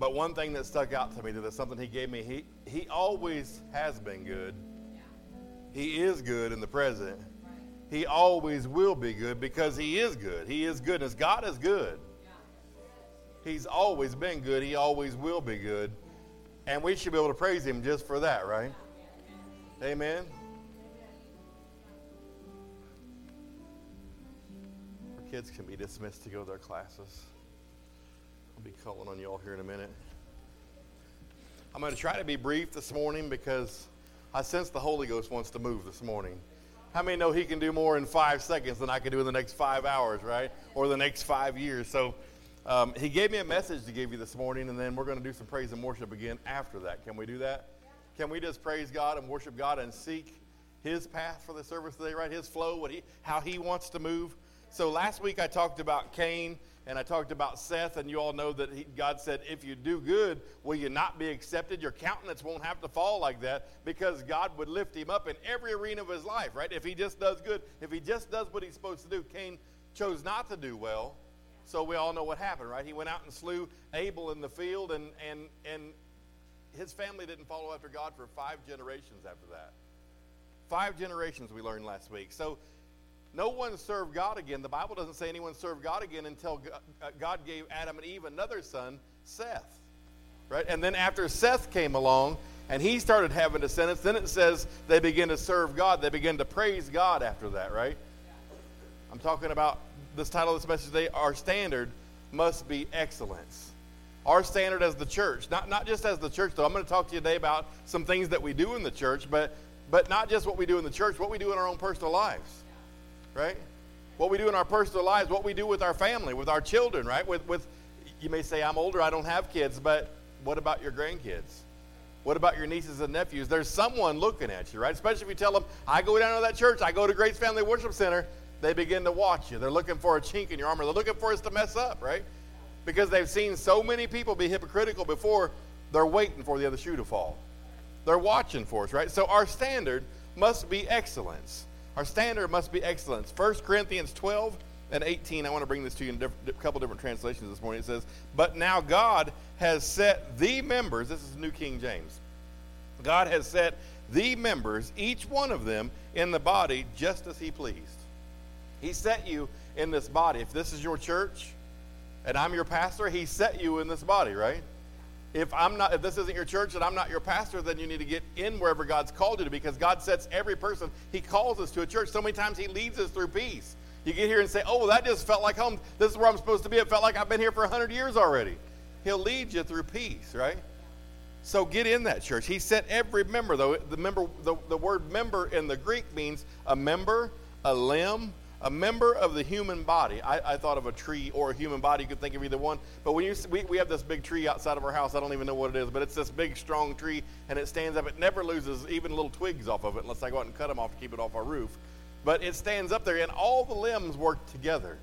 But one thing that stuck out to me, that is something he gave me, he, he always has been good. He is good in the present. He always will be good because he is good. He is goodness. God is good. He's always been good. He always will be good. And we should be able to praise him just for that, right? Amen. Our kids can be dismissed to go to their classes. I'll be calling on you all here in a minute. I'm going to try to be brief this morning because I sense the Holy Ghost wants to move this morning. How many know he can do more in five seconds than I can do in the next five hours, right? Or the next five years? So um, he gave me a message to give you this morning, and then we're going to do some praise and worship again after that. Can we do that? Can we just praise God and worship God and seek his path for the service today, right? His flow, what he, how he wants to move. So last week I talked about Cain and I talked about Seth, and you all know that he, God said, If you do good, will you not be accepted? Your countenance won't have to fall like that because God would lift him up in every arena of his life, right? If he just does good, if he just does what he's supposed to do. Cain chose not to do well, so we all know what happened, right? He went out and slew Abel in the field, and, and, and his family didn't follow after God for five generations after that. Five generations, we learned last week. So no one served God again. The Bible doesn't say anyone served God again until uh, God gave Adam and Eve another son, Seth. Right? And then after Seth came along and he started having descendants, then it says they begin to serve God. They begin to praise God after that, right? I'm talking about this title of this message today Our standard must be excellence. Our standard as the church, not, not just as the church, though. I'm going to talk to you today about some things that we do in the church, but, but not just what we do in the church, what we do in our own personal lives right? What we do in our personal lives, what we do with our family, with our children, right? With, with you may say, I'm older, I don't have kids, but what about your grandkids? What about your nieces and nephews? There's someone looking at you, right? Especially if you tell them, I go down to that church, I go to Grace Family Worship Center, they begin to watch you. They're looking for a chink in your armor. They're looking for us to mess up, right? Because they've seen so many people be hypocritical before, they're waiting for the other shoe to fall. They're watching for us, right? So our standard must be excellence. Our standard must be excellence. 1 Corinthians 12 and 18, I want to bring this to you in a couple different translations this morning. It says, But now God has set the members, this is New King James. God has set the members, each one of them, in the body just as He pleased. He set you in this body. If this is your church and I'm your pastor, He set you in this body, right? If I'm not, if this isn't your church and I'm not your pastor, then you need to get in wherever God's called you to because God sets every person, He calls us to a church. So many times He leads us through peace. You get here and say, oh, well, that just felt like home. This is where I'm supposed to be. It felt like I've been here for 100 years already. He'll lead you through peace, right? So get in that church. He set every member, though. The, member, the, the word member in the Greek means a member, a limb, a member of the human body. I, I, thought of a tree or a human body. You could think of either one. But when you we, we have this big tree outside of our house, I don't even know what it is, but it's this big, strong tree, and it stands up. It never loses even little twigs off of it, unless I go out and cut them off to keep it off our roof. But it stands up there, and all the limbs work together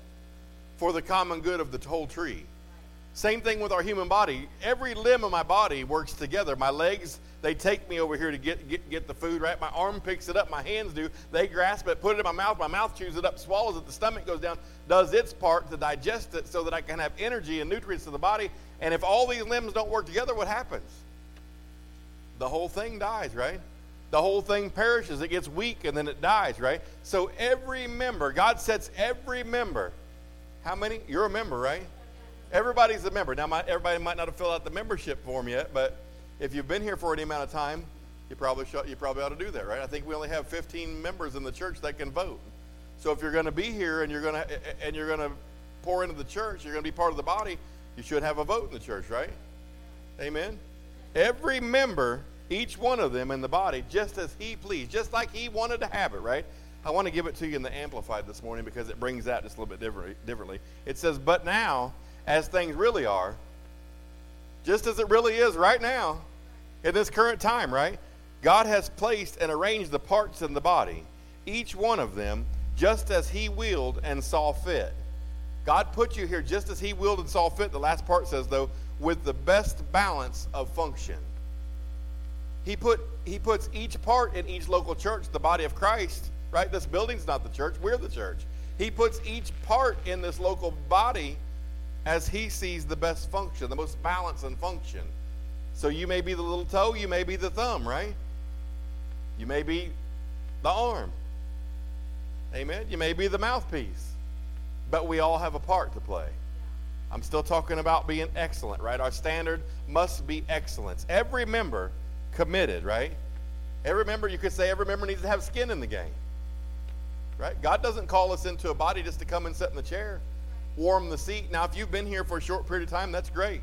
for the common good of the whole tree. Same thing with our human body. Every limb of my body works together. My legs, they take me over here to get, get, get the food, right? My arm picks it up. My hands do. They grasp it, put it in my mouth. My mouth chews it up, swallows it. The stomach goes down, does its part to digest it so that I can have energy and nutrients to the body. And if all these limbs don't work together, what happens? The whole thing dies, right? The whole thing perishes. It gets weak and then it dies, right? So every member, God sets every member. How many? You're a member, right? Everybody's a member. Now, my, everybody might not have filled out the membership form yet, but if you've been here for any amount of time, you probably should, you probably ought to do that, right? I think we only have 15 members in the church that can vote. So if you're going to be here and you're going to and you're going to pour into the church, you're going to be part of the body, you should have a vote in the church, right? Amen. Every member, each one of them in the body, just as he pleased, just like he wanted to have it, right? I want to give it to you in the amplified this morning because it brings that just a little bit differently. It says, "But now." As things really are, just as it really is right now, in this current time, right? God has placed and arranged the parts in the body, each one of them, just as He willed and saw fit. God put you here just as He willed and saw fit. The last part says, though, with the best balance of function. He put He puts each part in each local church, the body of Christ, right? This building's not the church, we're the church. He puts each part in this local body as He sees the best function, the most balance and function. So you may be the little toe, you may be the thumb, right? You may be the arm. Amen. You may be the mouthpiece. But we all have a part to play. I'm still talking about being excellent, right? Our standard must be excellence. Every member committed, right? Every member, you could say every member needs to have skin in the game. Right? God doesn't call us into a body just to come and sit in the chair, warm the seat. Now, if you've been here for a short period of time, that's great.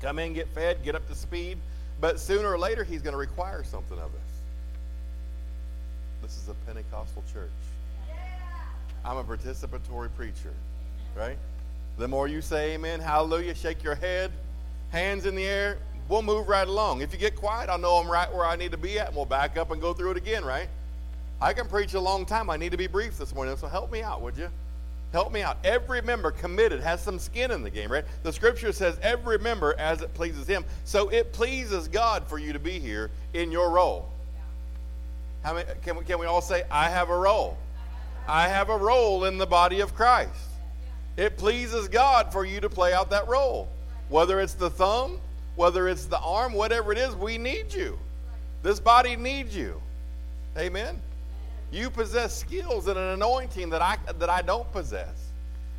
Come in, get fed, get up to speed. But sooner or later, He's going to require something of us. This is a Pentecostal church. I'm a participatory preacher, right? The more you say amen, hallelujah, shake your head, hands in the air, we'll move right along. If you get quiet, I'll know I'm right where I need to be at, and we'll back up and go through it again, right? I can preach a long time. I need to be brief this morning, so help me out, would you? Help me out. Every member committed has some skin in the game, right? The scripture says every member as it pleases him. So it pleases God for you to be here in your role. How many, can, we, can we all say, I have a role? I have a role in the body of Christ. It pleases God for you to play out that role. Whether it's the thumb, whether it's the arm, whatever it is, we need you. This body needs you. Amen. You possess skills and an anointing that I that I don't possess.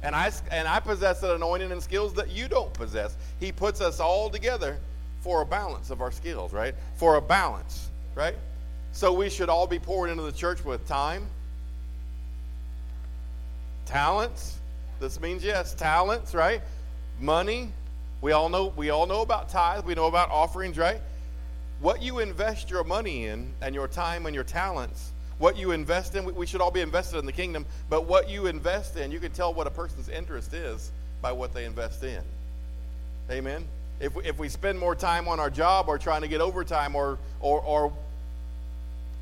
And I and I possess an anointing and skills that you don't possess. He puts us all together for a balance of our skills, right? For a balance, right? So we should all be poured into the church with time, talents. This means yes, talents, right? Money. We all know we all know about tithes. We know about offerings, right? What you invest your money in and your time and your talents, what you invest in, we should all be invested in the kingdom, but what you invest in, you can tell what a person's interest is by what they invest in. Amen. If we, if we spend more time on our job or trying to get overtime or, or, or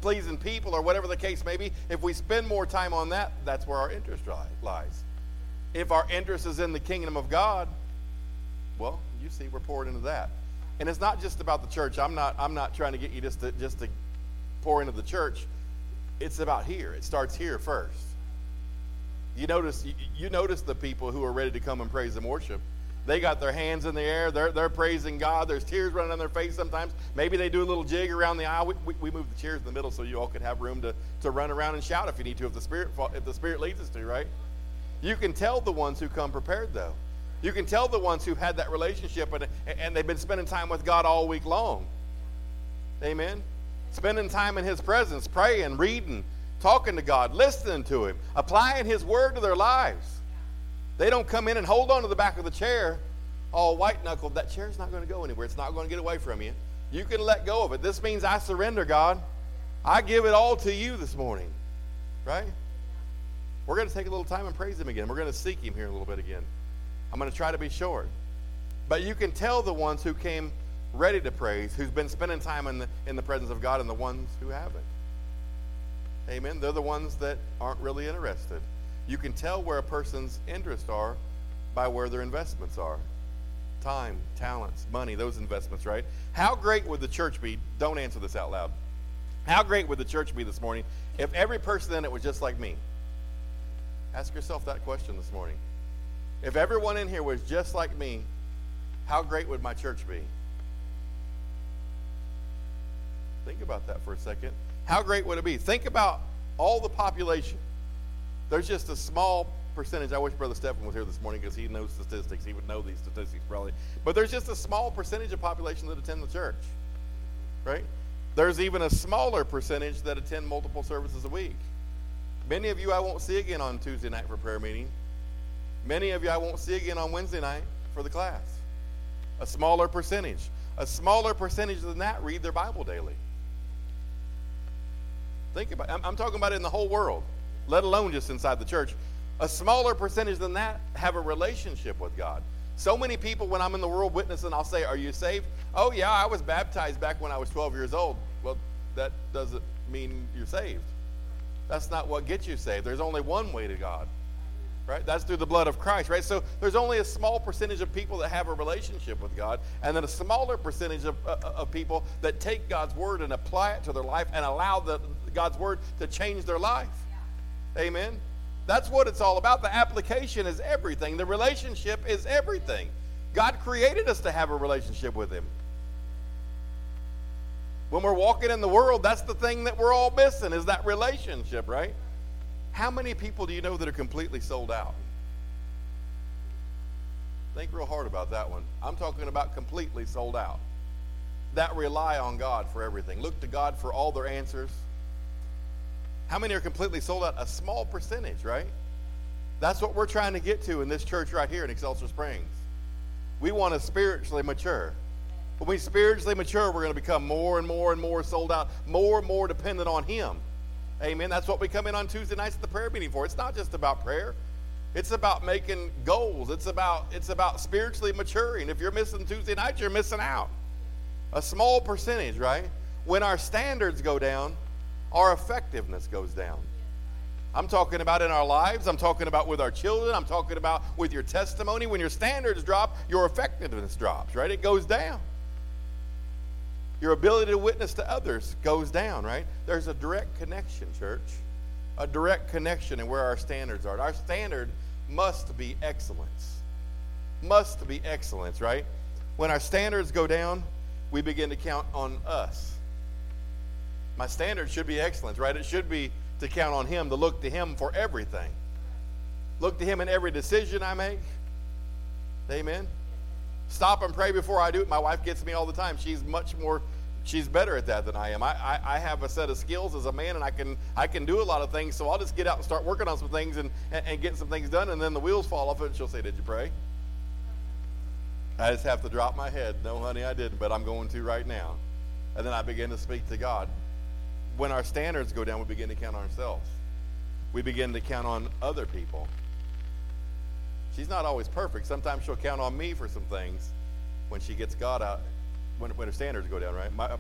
pleasing people or whatever the case may be, if we spend more time on that, that's where our interest lies. If our interest is in the kingdom of God, well, you see, we're poured into that. And it's not just about the church. I'm not, I'm not trying to get you just to, just to pour into the church. It's about here. It starts here first. You notice, you, notice the people who are ready to come and praise and worship. They got their hands in the air. They're, they're praising God. There's tears running down their face sometimes. Maybe they do a little jig around the aisle. We, we, we move the chairs in the middle so you all could have room to, to run around and shout if you need to, if the Spirit if the Spirit leads us to, right? You can tell the ones who come prepared, though. You can tell the ones who had that relationship and, and they've been spending time with God all week long. Amen. Spending time in His presence, praying, reading, talking to God, listening to Him, applying His word to their lives. They don't come in and hold on to the back of the chair all white knuckled. That chair's not going to go anywhere. It's not going to get away from you. You can let go of it. This means I surrender, God. I give it all to you this morning. Right? We're going to take a little time and praise Him again. We're going to seek Him here a little bit again. I'm going to try to be short. But you can tell the ones who came ready to praise, who's been spending time in the, in the presence of God, and the ones who haven't. Amen. They're the ones that aren't really interested. You can tell where a person's interests are by where their investments are time, talents, money, those investments, right? How great would the church be? Don't answer this out loud. How great would the church be this morning if every person in it was just like me? Ask yourself that question this morning. If everyone in here was just like me, how great would my church be? Think about that for a second. How great would it be? Think about all the population. There's just a small percentage. I wish Brother Stephen was here this morning because he knows statistics. He would know these statistics probably. But there's just a small percentage of population that attend the church, right? There's even a smaller percentage that attend multiple services a week. Many of you I won't see again on Tuesday night for prayer meeting. Many of you I won't see again on Wednesday night for the class. A smaller percentage. A smaller percentage than that read their Bible daily. Think about it. I'm, I'm talking about it in the whole world, let alone just inside the church. A smaller percentage than that have a relationship with God. So many people, when I'm in the world witnessing, I'll say, Are you saved? Oh, yeah, I was baptized back when I was 12 years old. Well, that doesn't mean you're saved. That's not what gets you saved. There's only one way to God, right? That's through the blood of Christ, right? So there's only a small percentage of people that have a relationship with God, and then a smaller percentage of, uh, of people that take God's word and apply it to their life and allow the, God's word to change their life. Amen. That's what it's all about. The application is everything, the relationship is everything. God created us to have a relationship with Him. When we're walking in the world, that's the thing that we're all missing is that relationship, right? How many people do you know that are completely sold out? Think real hard about that one. I'm talking about completely sold out. That rely on God for everything. Look to God for all their answers. How many are completely sold out? A small percentage, right? That's what we're trying to get to in this church right here in Excelsior Springs. We want to spiritually mature. When we spiritually mature, we're going to become more and more and more sold out, more and more dependent on Him. Amen. That's what we come in on Tuesday nights at the prayer meeting for. It's not just about prayer. It's about making goals. It's about it's about spiritually maturing. If you're missing Tuesday nights, you're missing out. A small percentage, right? When our standards go down, our effectiveness goes down. I'm talking about in our lives. I'm talking about with our children. I'm talking about with your testimony. When your standards drop, your effectiveness drops, right? It goes down. Your ability to witness to others goes down, right? There's a direct connection, church. A direct connection in where our standards are. Our standard must be excellence. Must be excellence, right? When our standards go down, we begin to count on us. My standard should be excellence, right? It should be to count on Him, to look to Him for everything. Look to Him in every decision I make. Amen. Stop and pray before I do it. My wife gets me all the time. She's much more, she's better at that than I am. I, I, I, have a set of skills as a man, and I can I can do a lot of things. So I'll just get out and start working on some things and, and, and get some things done, and then the wheels fall off it, and she'll say, "Did you pray?" I just have to drop my head. No, honey, I didn't, but I'm going to right now. And then I begin to speak to God. When our standards go down, we begin to count on ourselves. We begin to count on other people. She's not always perfect. Sometimes she'll count on me for some things when she gets God out, when, when her standards go down, right? My, uh,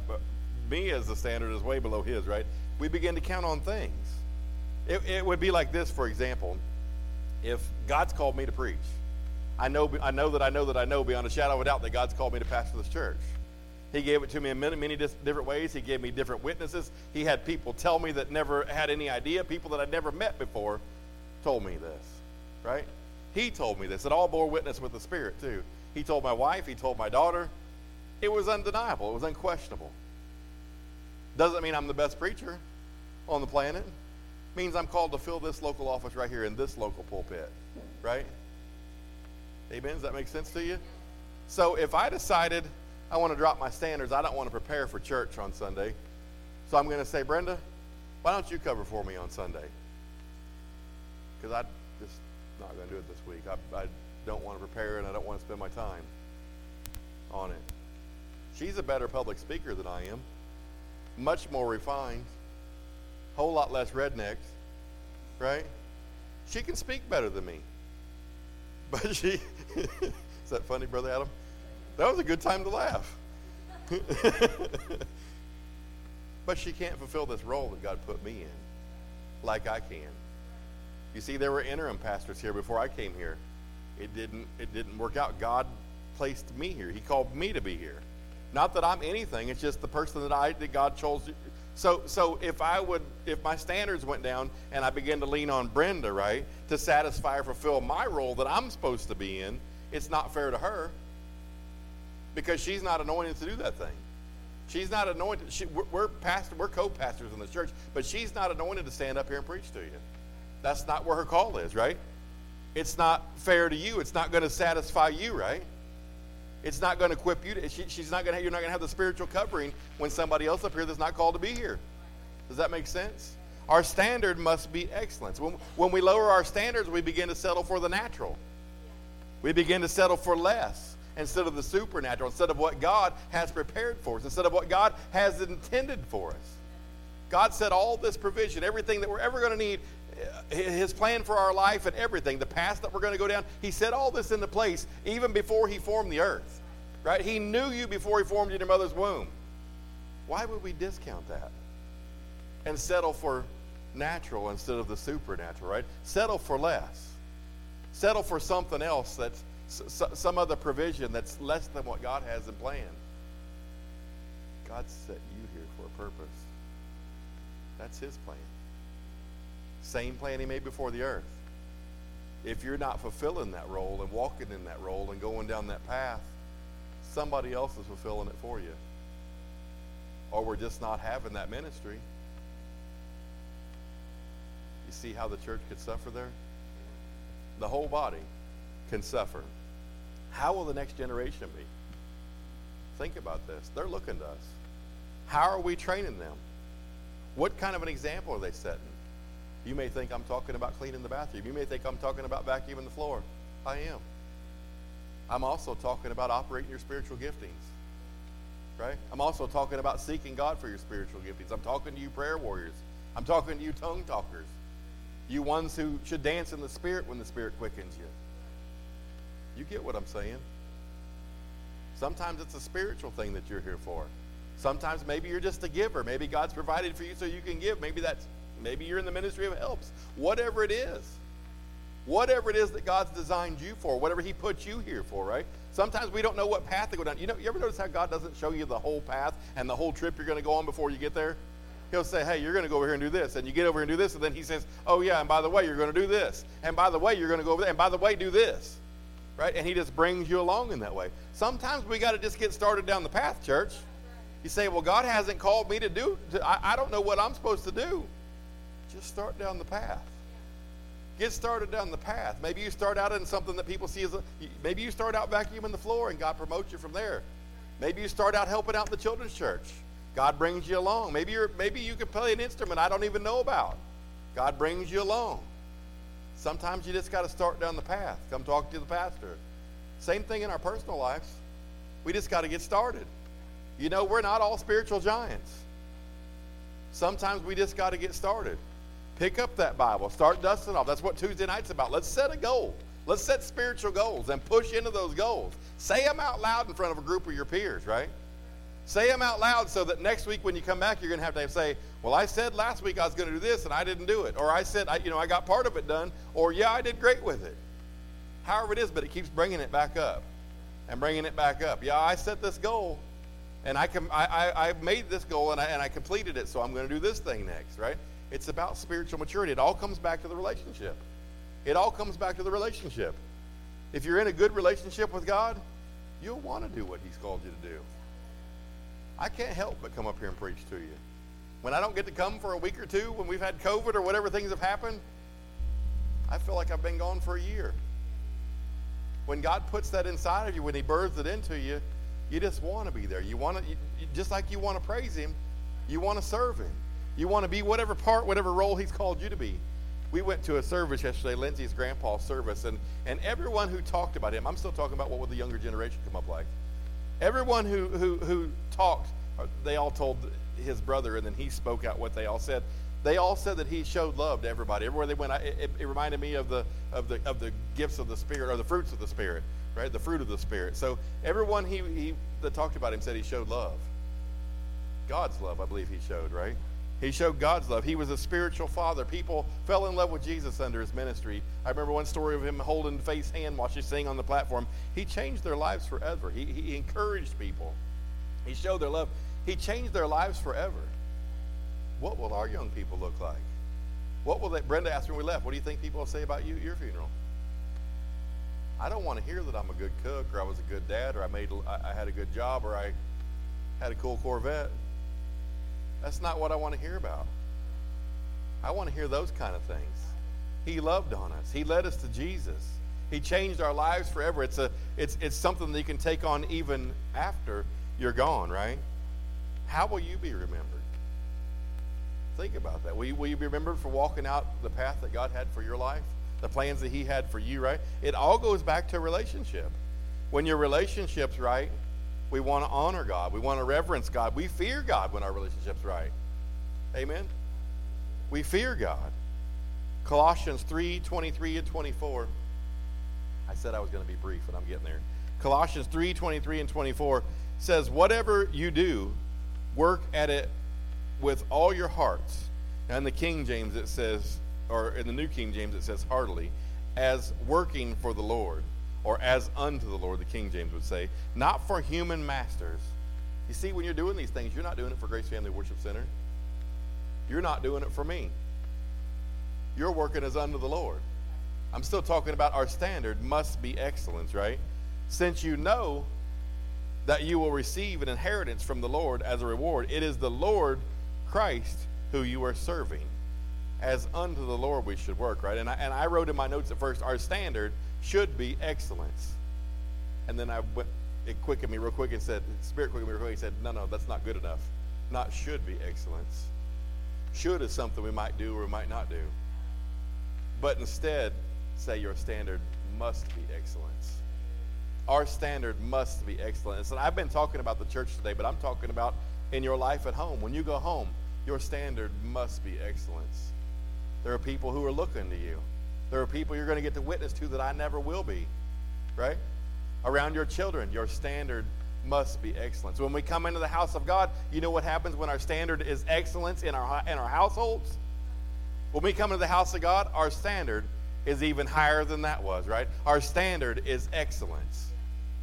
me as the standard is way below his, right? We begin to count on things. It, it would be like this, for example, if God's called me to preach I know, I know that I know that I know beyond a shadow of a doubt that God's called me to pastor this church. He gave it to me in many, many different ways. He gave me different witnesses. He had people tell me that never had any idea. People that I'd never met before told me this, right? He told me this. It all bore witness with the Spirit, too. He told my wife. He told my daughter. It was undeniable. It was unquestionable. Doesn't mean I'm the best preacher on the planet. It means I'm called to fill this local office right here in this local pulpit, right? Amen. Does that make sense to you? So if I decided I want to drop my standards, I don't want to prepare for church on Sunday. So I'm going to say, Brenda, why don't you cover for me on Sunday? Because I'm just not going to do it this week. I, I don't want to prepare and I don't want to spend my time on it. She's a better public speaker than I am, much more refined, whole lot less rednecks, right? She can speak better than me. But she, is that funny, Brother Adam? That was a good time to laugh. but she can't fulfill this role that God put me in like I can. You see, there were interim pastors here before I came here. It didn't, it didn't work out. God placed me here. He called me to be here. Not that I'm anything, it's just the person that I that God chose so, so if I would, if my standards went down and I began to lean on Brenda, right, to satisfy or fulfill my role that I'm supposed to be in, it's not fair to her because she's not anointed to do that thing. She's not anointed. She, we're, we're pastor, we're co-pastors in the church, but she's not anointed to stand up here and preach to you. That's not where her call is, right? It's not fair to you. It's not going to satisfy you, right? It's not going to equip you. To, she, she's not going to. You're not going to have the spiritual covering when somebody else up here that's not called to be here. Does that make sense? Our standard must be excellence. When, when we lower our standards, we begin to settle for the natural. We begin to settle for less instead of the supernatural, instead of what God has prepared for us, instead of what God has intended for us. God said all this provision, everything that we're ever going to need, his plan for our life and everything, the path that we're going to go down, he set all this into place even before he formed the earth. Right? He knew you before he formed you in your mother's womb. Why would we discount that? And settle for natural instead of the supernatural, right? Settle for less. Settle for something else that's some other provision that's less than what God has in plan. God set you here for a purpose. That's his plan Same plan he made before the earth. If you're not fulfilling that role and walking in that role and going down that path, somebody else is fulfilling it for you. Or we're just not having that ministry. You see how the church could suffer there? The whole body can suffer. How will the next generation be? Think about this. They're looking to us. How are we training them? What kind of an example are they setting? You may think I'm talking about cleaning the bathroom. You may think I'm talking about vacuuming the floor. I am. I'm also talking about operating your spiritual giftings. Right? I'm also talking about seeking God for your spiritual giftings. I'm talking to you prayer warriors. I'm talking to you tongue talkers. You ones who should dance in the spirit when the spirit quickens you. You get what I'm saying? Sometimes it's a spiritual thing that you're here for. Sometimes maybe you're just a giver. Maybe God's provided for you so you can give. Maybe that's maybe you're in the ministry of helps. Whatever it is. Whatever it is that God's designed you for, whatever He put you here for, right? Sometimes we don't know what path to go down. You know, you ever notice how God doesn't show you the whole path and the whole trip you're going to go on before you get there? He'll say, hey, you're going to go over here and do this. And you get over here and do this. And then he says, oh, yeah, and by the way, you're going to do this. And by the way, you're going to go over there. And by the way, do this right? And he just brings you along in that way. Sometimes we got to just get started down the path, church. You say, well, God hasn't called me to do, to, I, I don't know what I'm supposed to do. Just start down the path. Get started down the path. Maybe you start out in something that people see as a, maybe you start out vacuuming the floor and God promotes you from there. Maybe you start out helping out in the children's church. God brings you along. Maybe you're maybe you can play an instrument I don't even know about. God brings you along. Sometimes you just got to start down the path. Come talk to the pastor. Same thing in our personal lives. We just got to get started. You know, we're not all spiritual giants. Sometimes we just got to get started. Pick up that Bible, start dusting off. That's what Tuesday night's about. Let's set a goal. Let's set spiritual goals and push into those goals. Say them out loud in front of a group of your peers, right? Say them out loud so that next week when you come back, you're going to have to say, well, I said last week I was going to do this and I didn't do it. Or I said, I, you know, I got part of it done. Or, yeah, I did great with it. However it is, but it keeps bringing it back up and bringing it back up. Yeah, I set this goal and I, com- I, I, I made this goal and I, and I completed it, so I'm going to do this thing next, right? It's about spiritual maturity. It all comes back to the relationship. It all comes back to the relationship. If you're in a good relationship with God, you'll want to do what He's called you to do. I can't help but come up here and preach to you. When I don't get to come for a week or two, when we've had COVID or whatever things have happened, I feel like I've been gone for a year. When God puts that inside of you, when He births it into you, you just want to be there. You want to, you, just like you want to praise Him, you want to serve Him. You want to be whatever part, whatever role He's called you to be. We went to a service yesterday, Lindsay's grandpa's service, and, and everyone who talked about him, I'm still talking about what would the younger generation come up like. Everyone who, who, who talked, uh, they all told his brother, and then he spoke out what they all said. They all said that he showed love to everybody. Everywhere they went, it, it reminded me of the, of, the, of the gifts of the Spirit, or the fruits of the Spirit, right? The fruit of the Spirit. So everyone he, he that talked about him said he showed love. God's love, I believe he showed, right? He showed God's love. He was a spiritual father. People fell in love with Jesus under his ministry. I remember one story of him holding Faith's hand while she's singing on the platform. He changed their lives forever. He, he encouraged people. He showed their love. He changed their lives forever. What will our young people look like? What will they? Brenda asked when we left, what do you think people will say about you at your funeral? I don't want to hear that I'm a good cook or I was a good dad or I made I had a good job or I had a cool Corvette. That's not what I want to hear about. I want to hear those kind of things. He loved on us. He led us to Jesus. He changed our lives forever. It's a it's it's something that you can take on even after you're gone, right? How will you be remembered? Think about that. Will you, will you be remembered for walking out the path that God had for your life? The plans that He had for you, right? It all goes back to a relationship. When your relationship's right, we want to honor God. We want to reverence God. We fear God when our relationship's right. Amen? We fear God. Colossians 3 23 and 24. I said I was going to be brief, and I'm getting there. Colossians 3 23 and 24 says, Whatever you do, work at it with all your hearts. Now in the King James, it says, or in the New King James, it says heartily, as working for the Lord or as unto the Lord, the King James would say, not for human masters. You see, when you're doing these things, you're not doing it for Grace Family Worship Center. You're not doing it for me. you're working as unto the Lord. I'm still talking about our standard must be excellence, right? Since you know that you will receive an inheritance from the Lord as a reward, it is the Lord Christ who you are serving. As unto the Lord we should work, right? And I, and I wrote in my notes at first, our standard should be excellence. And then I went, it quickened me real quick and said, Spirit quickened me real quick and said, no, no, that's not good enough. Not should be excellence. Should is something we might do or we might not do. But instead, say your standard must be excellence. Our standard must be excellence. And I've been talking about the church today, but I'm talking about in your life at home. When you go home, your standard must be excellence. There are people who are looking to you. There are people you're going to get to witness to that I never will be, right? Around your children, your standard must be excellence. When we come into the house of God, you know what happens when our standard is excellence in our in our households? When we come into the house of God, our standard is even higher than that was, right? Our standard is excellence.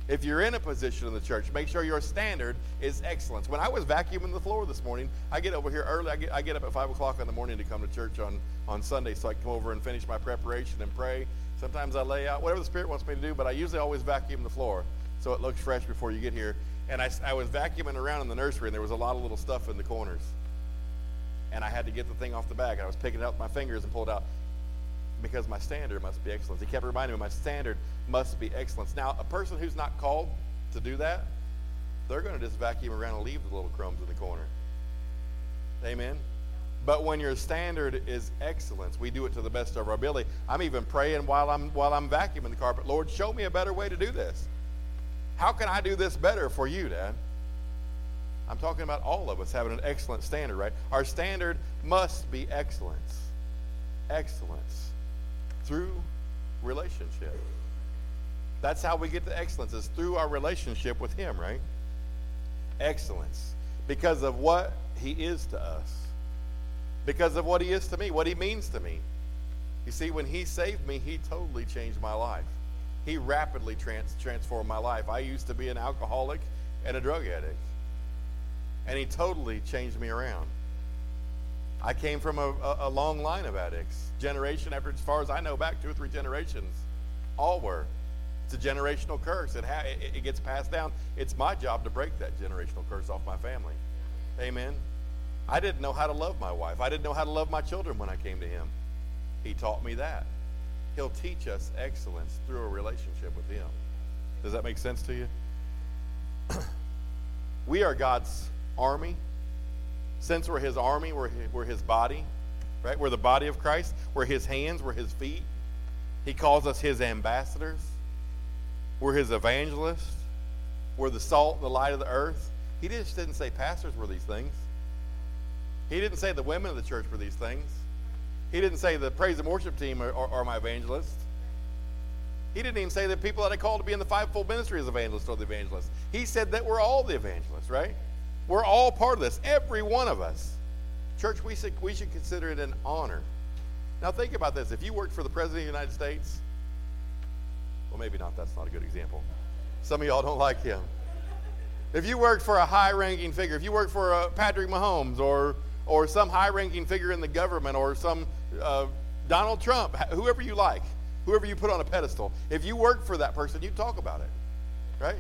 If you're in a position in the church, make sure your standard is excellence. When I was vacuuming the floor this morning, I get over here early. I get, I get up at 5 o'clock in the morning to come to church on, on Sunday so I can come over and finish my preparation and pray. Sometimes I lay out whatever the Spirit wants me to do, but I usually always vacuum the floor so it looks fresh before you get here. And I, I was vacuuming around in the nursery, and there was a lot of little stuff in the corners. And I had to get the thing off the bag. I was picking it up with my fingers and pulled it out because my standard must be excellence. He kept reminding me my standard must be excellence. Now, a person who's not called to do that, they're going to just vacuum around and leave the little crumbs in the corner. Amen. But when your standard is excellence, we do it to the best of our ability. I'm even praying while I'm while I'm vacuuming the carpet. Lord, show me a better way to do this. How can I do this better for you, Dad? I'm talking about all of us having an excellent standard, right? Our standard must be excellence. Excellence through relationship. That's how we get to excellence, is through our relationship with Him, right? Excellence. Because of what He is to us. Because of what He is to me, what He means to me. You see, when He saved me, He totally changed my life. He rapidly trans- transformed my life. I used to be an alcoholic and a drug addict. And He totally changed me around. I came from a, a, a, long line of addicts, generation after, as far as I know, back two or three generations. All were. It's a generational curse. It, ha- it, it gets passed down. It's my job to break that generational curse off my family. Amen. I didn't know how to love my wife. I didn't know how to love my children when I came to Him. He taught me that. He'll teach us excellence through a relationship with Him. Does that make sense to you? we are God's army since we're his army, we're his, we're his body, right? We're the body of Christ. We're his hands, we're his feet. He calls us his ambassadors. We're his evangelists. We're the salt the light of the earth. He just didn't say pastors were these things. He didn't say the women of the church were these things. He didn't say the praise and worship team are, are, are my evangelists. He didn't even say that people that I call to be in the fivefold ministry as evangelists are the evangelists. He said that we're all the evangelists, right? We're all part of this, every one of us. Church, we should, we should consider it an honor. Now, think about this. If you worked for the President of the United States, well, maybe not, that's not a good example. Some of y'all don't like him. If you worked for a high ranking figure, if you worked for uh, Patrick Mahomes or, or some high ranking figure in the government or some uh, Donald Trump, whoever you like, whoever you put on a pedestal, if you worked for that person, you'd talk about it, right?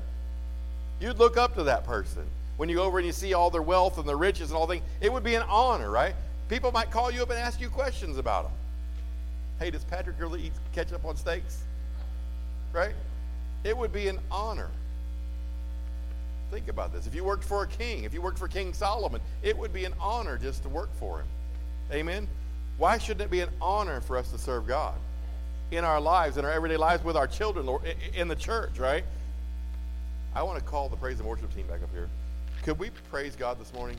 You'd look up to that person when you go over and you see all their wealth and their riches and all things, it would be an honor, right? People might call you up and ask you questions about them. Hey, does Patrick really eat ketchup on steaks? Right? It would be an honor. Think about this. If you worked for a king, if you worked for King Solomon, it would be an honor just to work for him. Amen? Why shouldn't it be an honor for us to serve God in our lives, in our everyday lives, with our children, Lord, in the church, right? I want to call the praise and worship team back up here. Could we praise God this morning?